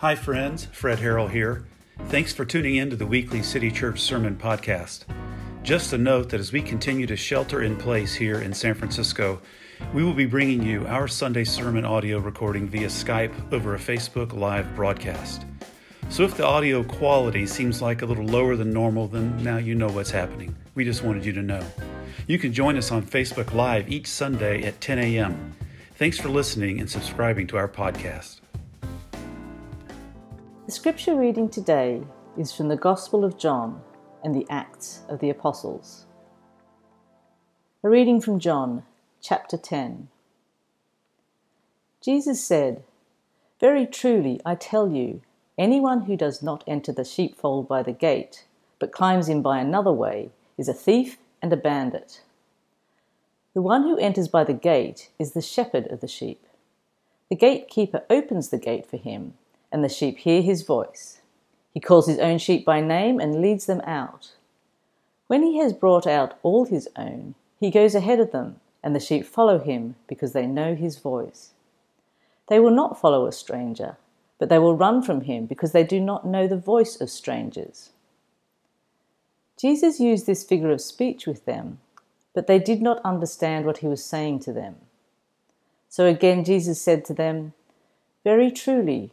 Hi, friends. Fred Harrell here. Thanks for tuning in to the weekly City Church Sermon Podcast. Just a note that as we continue to shelter in place here in San Francisco, we will be bringing you our Sunday sermon audio recording via Skype over a Facebook Live broadcast. So if the audio quality seems like a little lower than normal, then now you know what's happening. We just wanted you to know. You can join us on Facebook Live each Sunday at 10 a.m. Thanks for listening and subscribing to our podcast. The scripture reading today is from the Gospel of John and the Acts of the Apostles. A reading from John, chapter 10. Jesus said, Very truly, I tell you, anyone who does not enter the sheepfold by the gate, but climbs in by another way, is a thief and a bandit. The one who enters by the gate is the shepherd of the sheep. The gatekeeper opens the gate for him and the sheep hear his voice. He calls his own sheep by name and leads them out. When he has brought out all his own, he goes ahead of them, and the sheep follow him because they know his voice. They will not follow a stranger, but they will run from him because they do not know the voice of strangers. Jesus used this figure of speech with them, but they did not understand what he was saying to them. So again Jesus said to them, Very truly,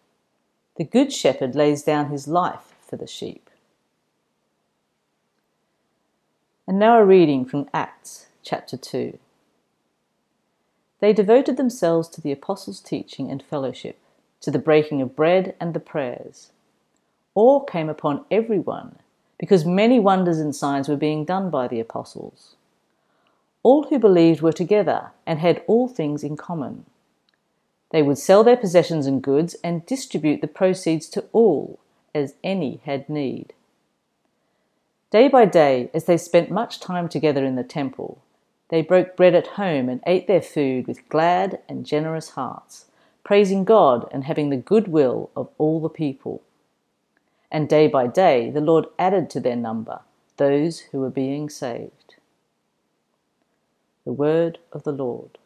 The Good Shepherd lays down his life for the sheep. And now a reading from Acts chapter 2. They devoted themselves to the apostles' teaching and fellowship, to the breaking of bread and the prayers. Awe came upon everyone, because many wonders and signs were being done by the apostles. All who believed were together and had all things in common. They would sell their possessions and goods and distribute the proceeds to all as any had need. Day by day, as they spent much time together in the temple, they broke bread at home and ate their food with glad and generous hearts, praising God and having the good will of all the people. And day by day, the Lord added to their number those who were being saved. The word of the Lord.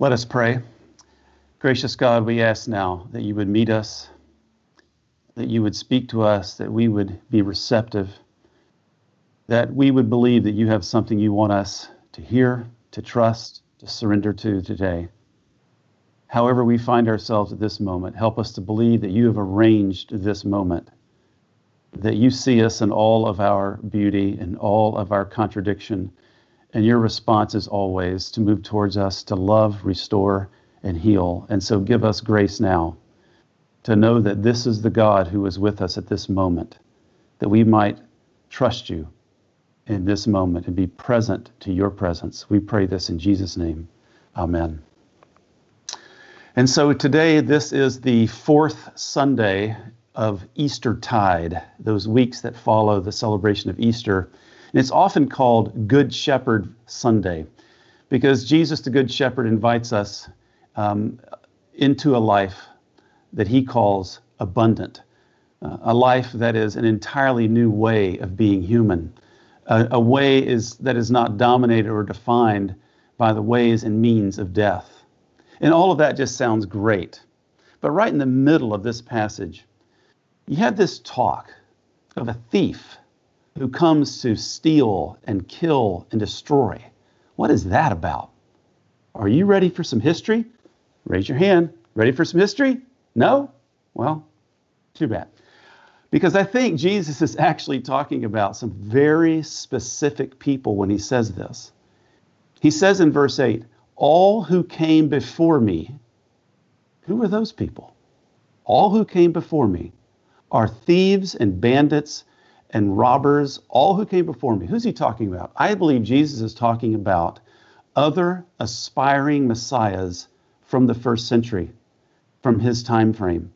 Let us pray. Gracious God, we ask now that you would meet us, that you would speak to us, that we would be receptive, that we would believe that you have something you want us to hear, to trust, to surrender to today. However, we find ourselves at this moment, help us to believe that you have arranged this moment, that you see us in all of our beauty and all of our contradiction and your response is always to move towards us to love, restore, and heal. And so give us grace now to know that this is the God who is with us at this moment, that we might trust you in this moment and be present to your presence. We pray this in Jesus' name. Amen. And so today, this is the fourth Sunday of Easter tide, those weeks that follow the celebration of Easter. And it's often called Good Shepherd Sunday because Jesus, the Good Shepherd, invites us um, into a life that he calls abundant, uh, a life that is an entirely new way of being human, a, a way is, that is not dominated or defined by the ways and means of death. And all of that just sounds great. But right in the middle of this passage, you have this talk of a thief who comes to steal and kill and destroy. What is that about? Are you ready for some history? Raise your hand. Ready for some history? No? Well, too bad. Because I think Jesus is actually talking about some very specific people when he says this. He says in verse 8, All who came before me, who are those people? All who came before me are thieves and bandits and robbers, all who came before me. Who's he talking about? I believe Jesus is talking about other aspiring messiahs from the first century, from his time frame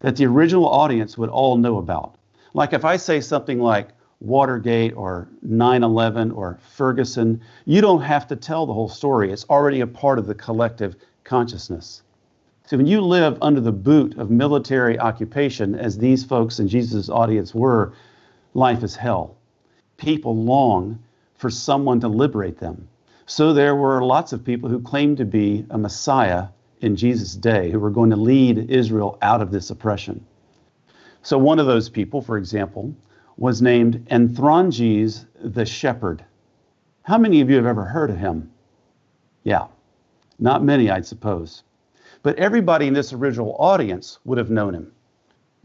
that the original audience would all know about. Like if I say something like Watergate or 9 11 or Ferguson, you don't have to tell the whole story. It's already a part of the collective consciousness. So when you live under the boot of military occupation, as these folks in Jesus' audience were, life is hell. People long for someone to liberate them. So there were lots of people who claimed to be a Messiah in Jesus' day who were going to lead Israel out of this oppression. So one of those people, for example, was named Athronges the Shepherd. How many of you have ever heard of him? Yeah, not many, I'd suppose. But everybody in this original audience would have known him.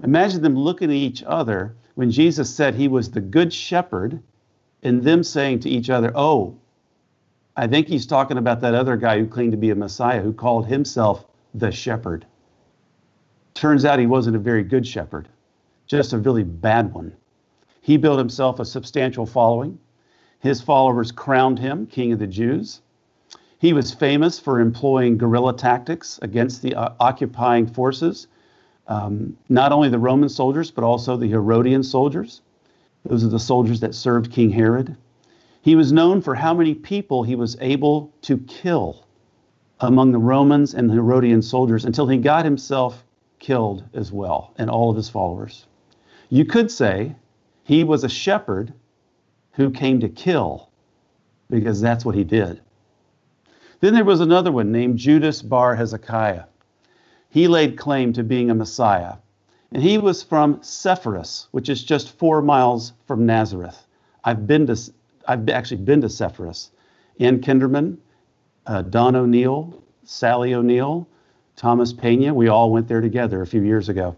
Imagine them looking at each other when Jesus said he was the good shepherd, and them saying to each other, Oh, I think he's talking about that other guy who claimed to be a Messiah who called himself the shepherd. Turns out he wasn't a very good shepherd, just a really bad one. He built himself a substantial following. His followers crowned him king of the Jews. He was famous for employing guerrilla tactics against the uh, occupying forces, um, not only the Roman soldiers, but also the Herodian soldiers. Those are the soldiers that served King Herod. He was known for how many people he was able to kill among the Romans and the Herodian soldiers until he got himself killed as well and all of his followers. You could say he was a shepherd who came to kill because that's what he did. Then there was another one named Judas Bar Hezekiah. He laid claim to being a Messiah, and he was from Sepphoris, which is just four miles from Nazareth. I've been to, I've actually been to Sepphoris. Ann Kinderman, uh, Don O'Neill, Sally O'Neill, Thomas Pena, we all went there together a few years ago.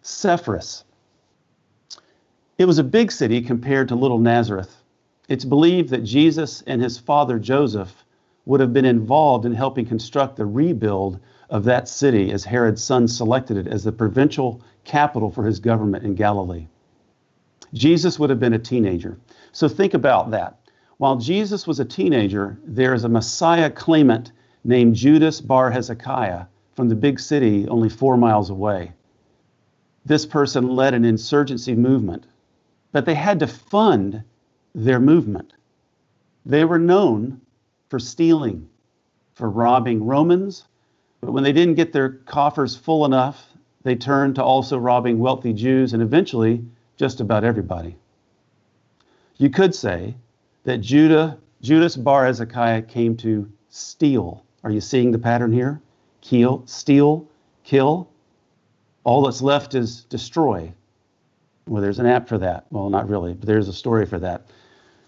Sepphoris. It was a big city compared to little Nazareth. It's believed that Jesus and his father Joseph would have been involved in helping construct the rebuild of that city as Herod's son selected it as the provincial capital for his government in Galilee. Jesus would have been a teenager. So think about that. While Jesus was a teenager, there is a Messiah claimant named Judas Bar Hezekiah from the big city only four miles away. This person led an insurgency movement, but they had to fund their movement. They were known for stealing, for robbing Romans, but when they didn't get their coffers full enough, they turned to also robbing wealthy Jews and eventually just about everybody. You could say that Judah, Judas Bar Hezekiah came to steal. Are you seeing the pattern here? Kill, steal, kill. All that's left is destroy. Well, there's an app for that. Well, not really, but there's a story for that.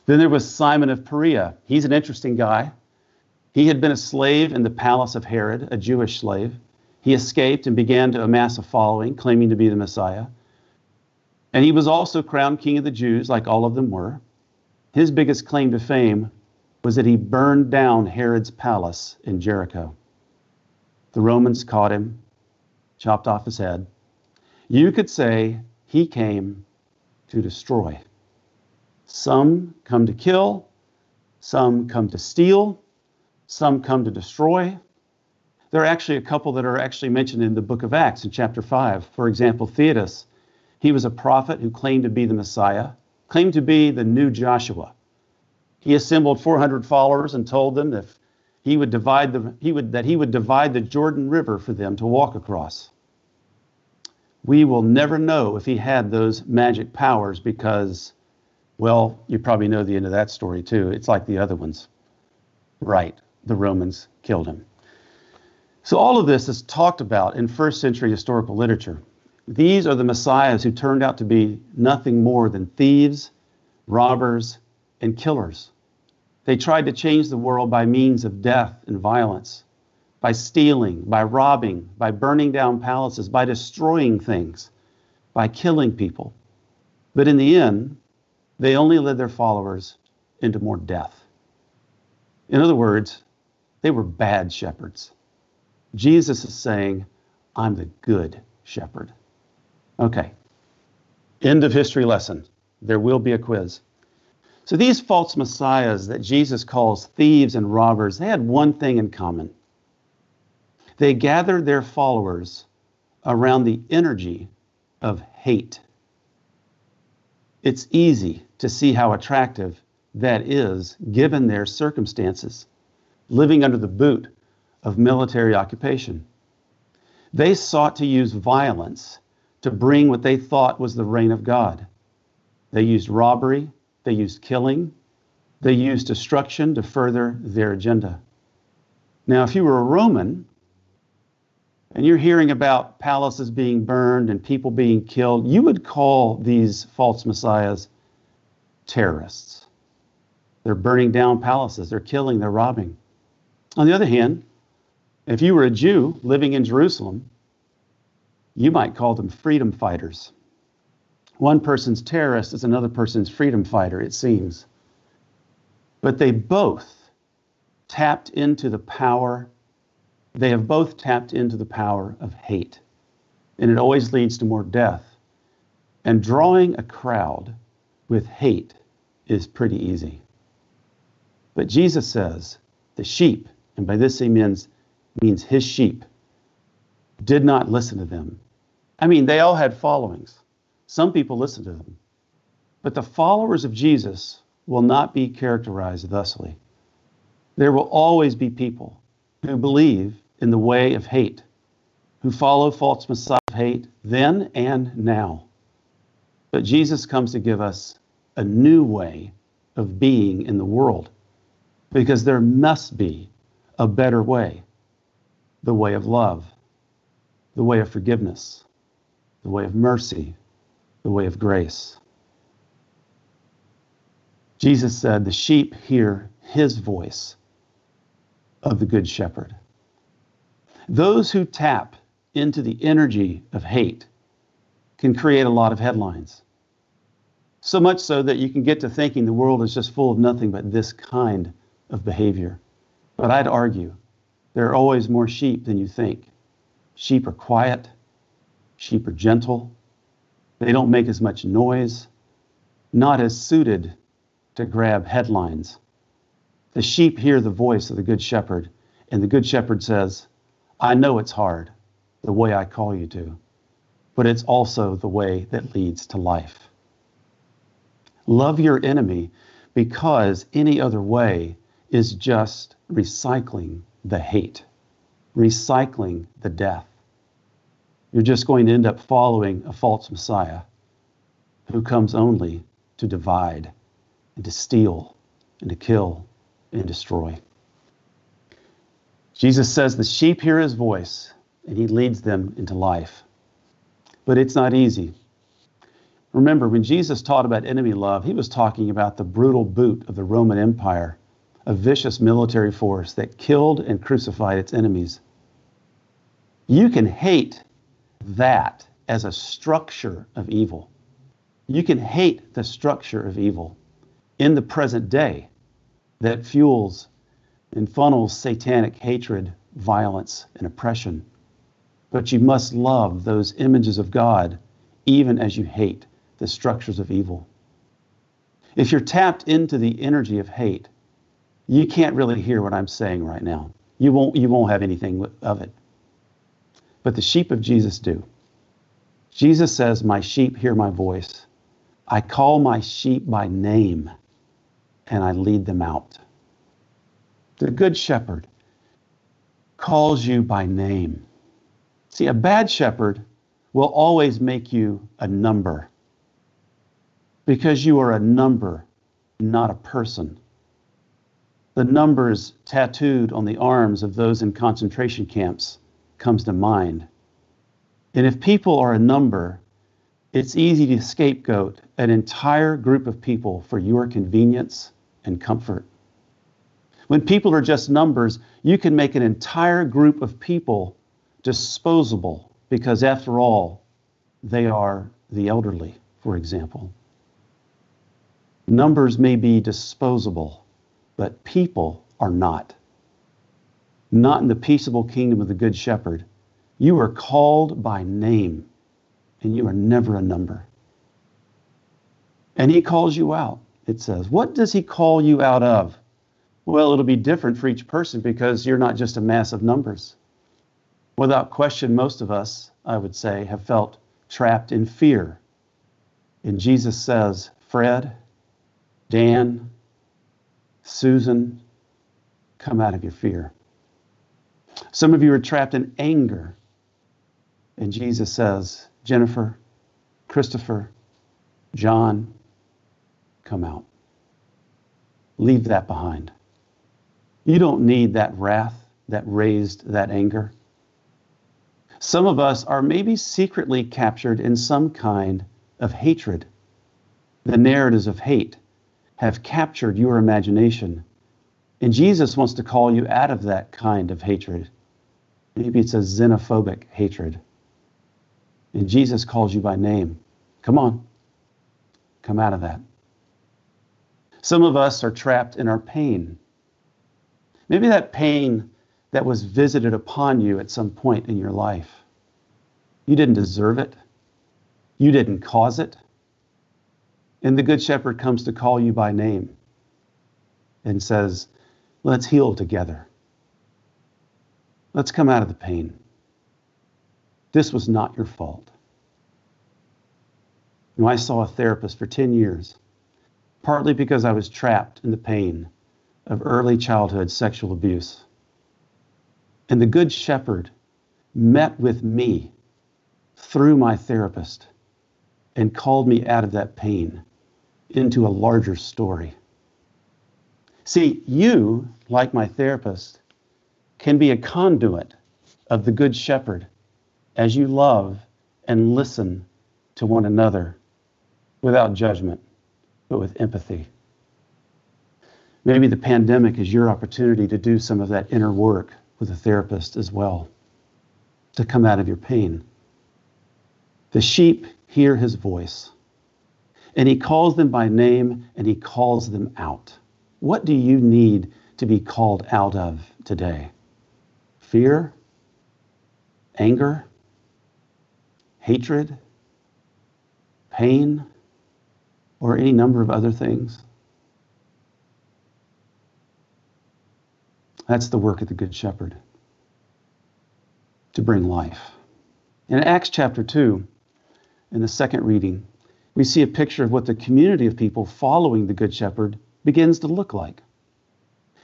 Then there was Simon of Perea. He's an interesting guy. He had been a slave in the palace of Herod, a Jewish slave. He escaped and began to amass a following, claiming to be the Messiah. And he was also crowned king of the Jews, like all of them were. His biggest claim to fame was that he burned down Herod's palace in Jericho. The Romans caught him, chopped off his head. You could say he came to destroy. Some come to kill, some come to steal, some come to destroy. There are actually a couple that are actually mentioned in the book of Acts in chapter 5. For example, Theudas, he was a prophet who claimed to be the Messiah, claimed to be the new Joshua. He assembled 400 followers and told them if he would divide the, he would, that he would divide the Jordan River for them to walk across. We will never know if he had those magic powers because well, you probably know the end of that story too. It's like the other ones. Right, the Romans killed him. So, all of this is talked about in first century historical literature. These are the messiahs who turned out to be nothing more than thieves, robbers, and killers. They tried to change the world by means of death and violence, by stealing, by robbing, by burning down palaces, by destroying things, by killing people. But in the end, they only led their followers into more death. In other words, they were bad shepherds. Jesus is saying, I'm the good shepherd. Okay. End of history lesson. There will be a quiz. So these false messiahs that Jesus calls thieves and robbers, they had one thing in common. They gathered their followers around the energy of hate. It's easy to see how attractive that is given their circumstances, living under the boot of military occupation. They sought to use violence to bring what they thought was the reign of God. They used robbery, they used killing, they used destruction to further their agenda. Now, if you were a Roman and you're hearing about palaces being burned and people being killed, you would call these false messiahs terrorists. They're burning down palaces, they're killing, they're robbing. On the other hand, if you were a Jew living in Jerusalem, you might call them freedom fighters. One person's terrorist is another person's freedom fighter, it seems. But they both tapped into the power, they have both tapped into the power of hate. And it always leads to more death. And drawing a crowd with hate is pretty easy. But Jesus says the sheep, and by this he means means his sheep, did not listen to them. I mean, they all had followings. Some people listened to them. But the followers of Jesus will not be characterized thusly. There will always be people who believe in the way of hate, who follow false messiah of hate then and now. But Jesus comes to give us a new way of being in the world because there must be a better way the way of love, the way of forgiveness, the way of mercy, the way of grace. Jesus said, The sheep hear his voice of the Good Shepherd. Those who tap into the energy of hate can create a lot of headlines. So much so that you can get to thinking the world is just full of nothing but this kind of behavior. But I'd argue there are always more sheep than you think. Sheep are quiet, sheep are gentle, they don't make as much noise, not as suited to grab headlines. The sheep hear the voice of the Good Shepherd, and the Good Shepherd says, I know it's hard, the way I call you to, but it's also the way that leads to life. Love your enemy because any other way is just recycling the hate, recycling the death. You're just going to end up following a false Messiah who comes only to divide and to steal and to kill and destroy. Jesus says the sheep hear his voice and he leads them into life. But it's not easy. Remember, when Jesus taught about enemy love, he was talking about the brutal boot of the Roman Empire, a vicious military force that killed and crucified its enemies. You can hate that as a structure of evil. You can hate the structure of evil in the present day that fuels and funnels satanic hatred, violence, and oppression. But you must love those images of God even as you hate the structures of evil. If you're tapped into the energy of hate, you can't really hear what I'm saying right now. You won't, you won't have anything of it. But the sheep of Jesus do. Jesus says, My sheep hear my voice. I call my sheep by name and I lead them out. The Good Shepherd calls you by name. See, a bad shepherd will always make you a number because you are a number, not a person. The numbers tattooed on the arms of those in concentration camps comes to mind. And if people are a number, it's easy to scapegoat an entire group of people for your convenience and comfort. When people are just numbers, you can make an entire group of people disposable because, after all, they are the elderly, for example. Numbers may be disposable, but people are not. Not in the peaceable kingdom of the Good Shepherd. You are called by name, and you are never a number. And He calls you out it says. What does he call you out of? Well, it'll be different for each person because you're not just a mass of numbers. Without question, most of us, I would say, have felt trapped in fear. And Jesus says, Fred, Dan, Susan, come out of your fear. Some of you are trapped in anger. And Jesus says, Jennifer, Christopher, John, come out. Leave that behind. You don't need that wrath that raised that anger. Some of us are maybe secretly captured in some kind of hatred. The narratives of hate have captured your imagination. And Jesus wants to call you out of that kind of hatred. Maybe it's a xenophobic hatred. And Jesus calls you by name. Come on, come out of that. Some of us are trapped in our pain. Maybe that pain that was visited upon you at some point in your life. You didn't deserve it, you didn't cause it. And the Good Shepherd comes to call you by name and says, Let's heal together. Let's come out of the pain. This was not your fault. You know, I saw a therapist for 10 years, partly because I was trapped in the pain of early childhood sexual abuse. And the Good Shepherd met with me through my therapist and called me out of that pain into a larger story. See, you, like my therapist, can be a conduit of the Good Shepherd as you love and listen to one another without judgment, but with empathy. Maybe the pandemic is your opportunity to do some of that inner work with a therapist as well, to come out of your pain. The sheep hear his voice, and he calls them by name and he calls them out. What do you need to be called out of today? Fear? Anger? Hatred? Pain? Or any number of other things? That's the work of the Good Shepherd to bring life. In Acts chapter 2, in the second reading, we see a picture of what the community of people following the Good Shepherd begins to look like.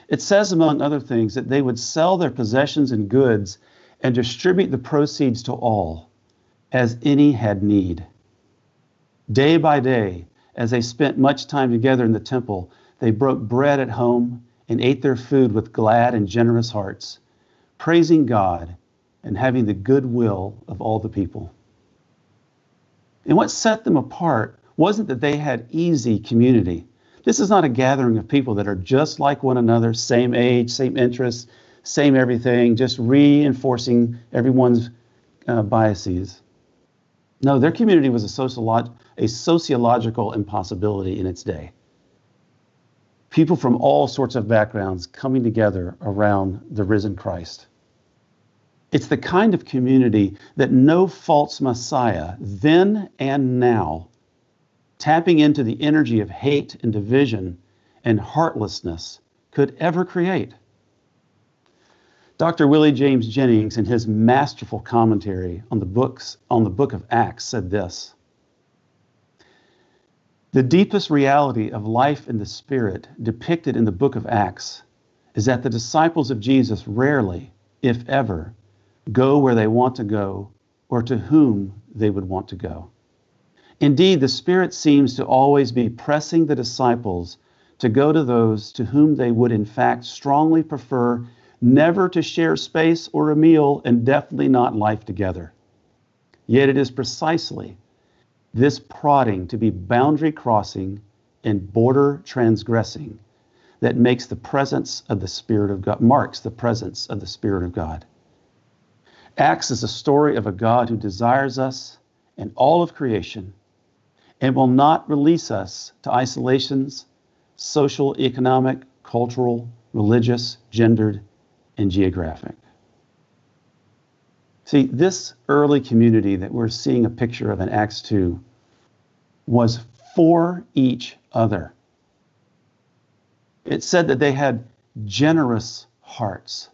It says, among other things, that they would sell their possessions and goods and distribute the proceeds to all, as any had need. Day by day, as they spent much time together in the temple, they broke bread at home and ate their food with glad and generous hearts, praising God and having the goodwill of all the people. And what set them apart wasn't that they had easy community. This is not a gathering of people that are just like one another, same age, same interests, same everything, just reinforcing everyone's uh, biases. No, their community was a, sociolo- a sociological impossibility in its day. People from all sorts of backgrounds coming together around the risen Christ. It's the kind of community that no false Messiah, then and now, tapping into the energy of hate and division and heartlessness, could ever create. Dr. Willie James Jennings, in his masterful commentary on the books on the book of Acts, said this. The deepest reality of life in the Spirit depicted in the book of Acts is that the disciples of Jesus rarely, if ever, go where they want to go or to whom they would want to go. Indeed, the Spirit seems to always be pressing the disciples to go to those to whom they would, in fact, strongly prefer never to share space or a meal and definitely not life together. Yet it is precisely this prodding to be boundary crossing and border transgressing that makes the presence of the Spirit of God, marks the presence of the Spirit of God. Acts is a story of a God who desires us and all of creation and will not release us to isolations, social, economic, cultural, religious, gendered, and geographic. See, this early community that we're seeing a picture of in Acts 2 was for each other. It said that they had generous hearts.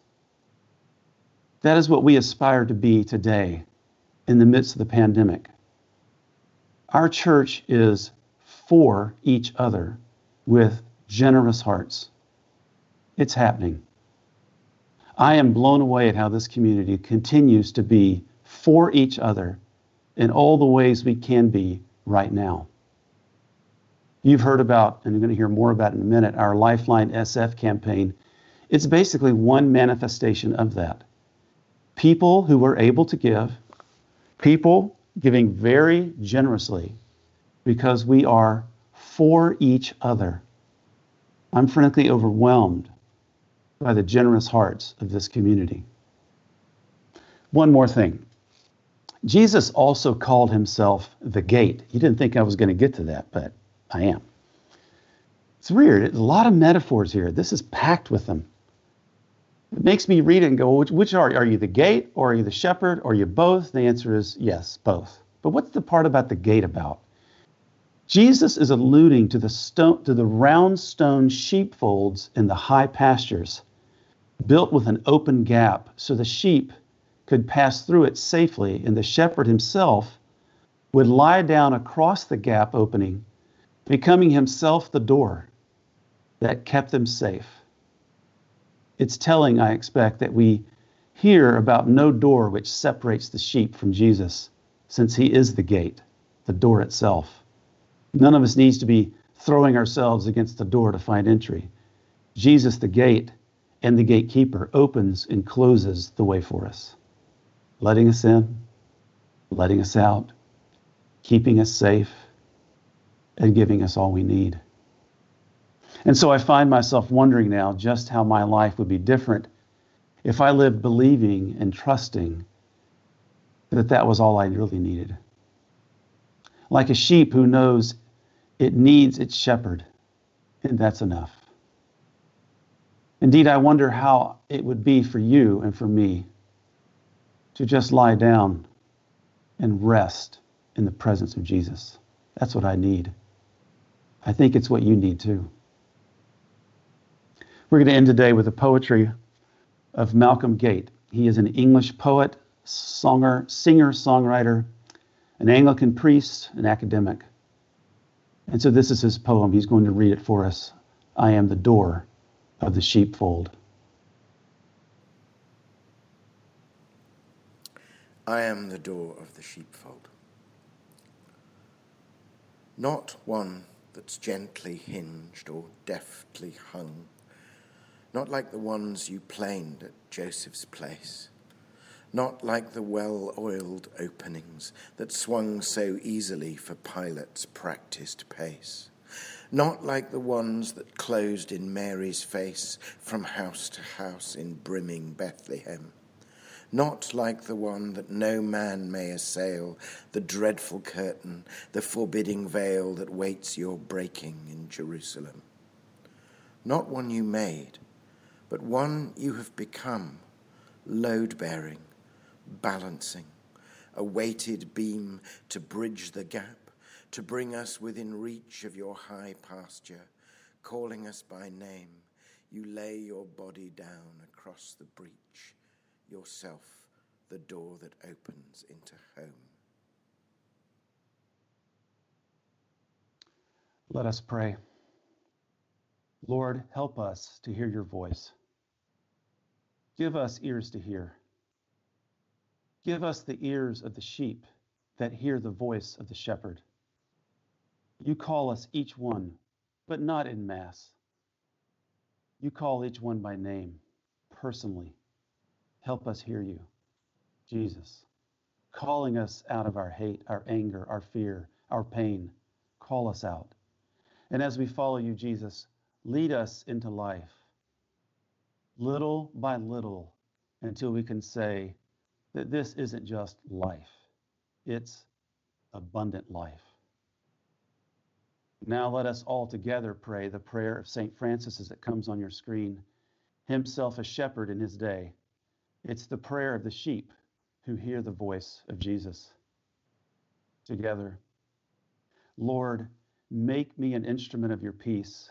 That is what we aspire to be today in the midst of the pandemic. Our church is for each other with generous hearts. It's happening. I am blown away at how this community continues to be for each other in all the ways we can be right now. You've heard about, and you're going to hear more about in a minute, our Lifeline SF campaign. It's basically one manifestation of that. People who were able to give, people giving very generously because we are for each other. I'm frankly overwhelmed by the generous hearts of this community. One more thing. Jesus also called himself the gate. You didn't think I was going to get to that, but I am. It's weird. There's a lot of metaphors here. This is packed with them. Makes me read it and go, which, which are, are you the gate or are you the shepherd or are you both? The answer is yes, both. But what's the part about the gate about? Jesus is alluding to the stone, to the round stone sheepfolds in the high pastures, built with an open gap so the sheep could pass through it safely, and the shepherd himself would lie down across the gap opening, becoming himself the door that kept them safe. It's telling, I expect, that we hear about no door which separates the sheep from Jesus, since he is the gate, the door itself. None of us needs to be throwing ourselves against the door to find entry. Jesus, the gate and the gatekeeper, opens and closes the way for us, letting us in, letting us out, keeping us safe, and giving us all we need. And so I find myself wondering now just how my life would be different if I lived believing and trusting that that was all I really needed. Like a sheep who knows it needs its shepherd, and that's enough. Indeed, I wonder how it would be for you and for me to just lie down and rest in the presence of Jesus. That's what I need. I think it's what you need too. We're going to end today with the poetry of Malcolm Guite. He is an English poet, songer, singer, songwriter, an Anglican priest, an academic. And so this is his poem. He's going to read it for us. I am the door of the sheepfold. I am the door of the sheepfold. Not one that's gently hinged or deftly hung, not like the ones you planed at Joseph's place not like the well oiled openings that swung so easily for Pilate's practiced pace, not like the ones that closed in Mary's face from house to house in brimming Bethlehem. Not like the one that no man may assail, the dreadful curtain, the forbidding veil that waits your breaking in Jerusalem. Not one you made, but one you have become, load bearing, balancing, a weighted beam to bridge the gap, to bring us within reach of your high pasture, calling us by name. You lay your body down across the breach, yourself the door that opens into home. Let us pray. Lord, help us to hear your voice. Give us ears to hear Give us the ears of the sheep that hear the voice of the shepherd. You call us each one, but not in mass. You call each one by name, personally. Help us hear you, Jesus, calling us out of our hate, our anger, our fear, our pain. Call us out. And as we follow you, Jesus, lead us into life, little by little, until we can say, that this isn't just life, it's abundant life. Now let us all together pray the prayer of St. Francis as it comes on your screen, himself a shepherd in his day. It's the prayer of the sheep who hear the voice of Jesus. Together, Lord, make me an instrument of your peace.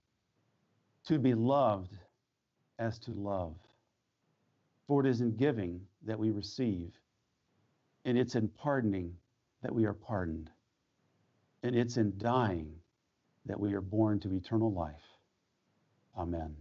to be loved as to love. For it is in giving that we receive, and it's in pardoning that we are pardoned, and it's in dying that we are born to eternal life. Amen.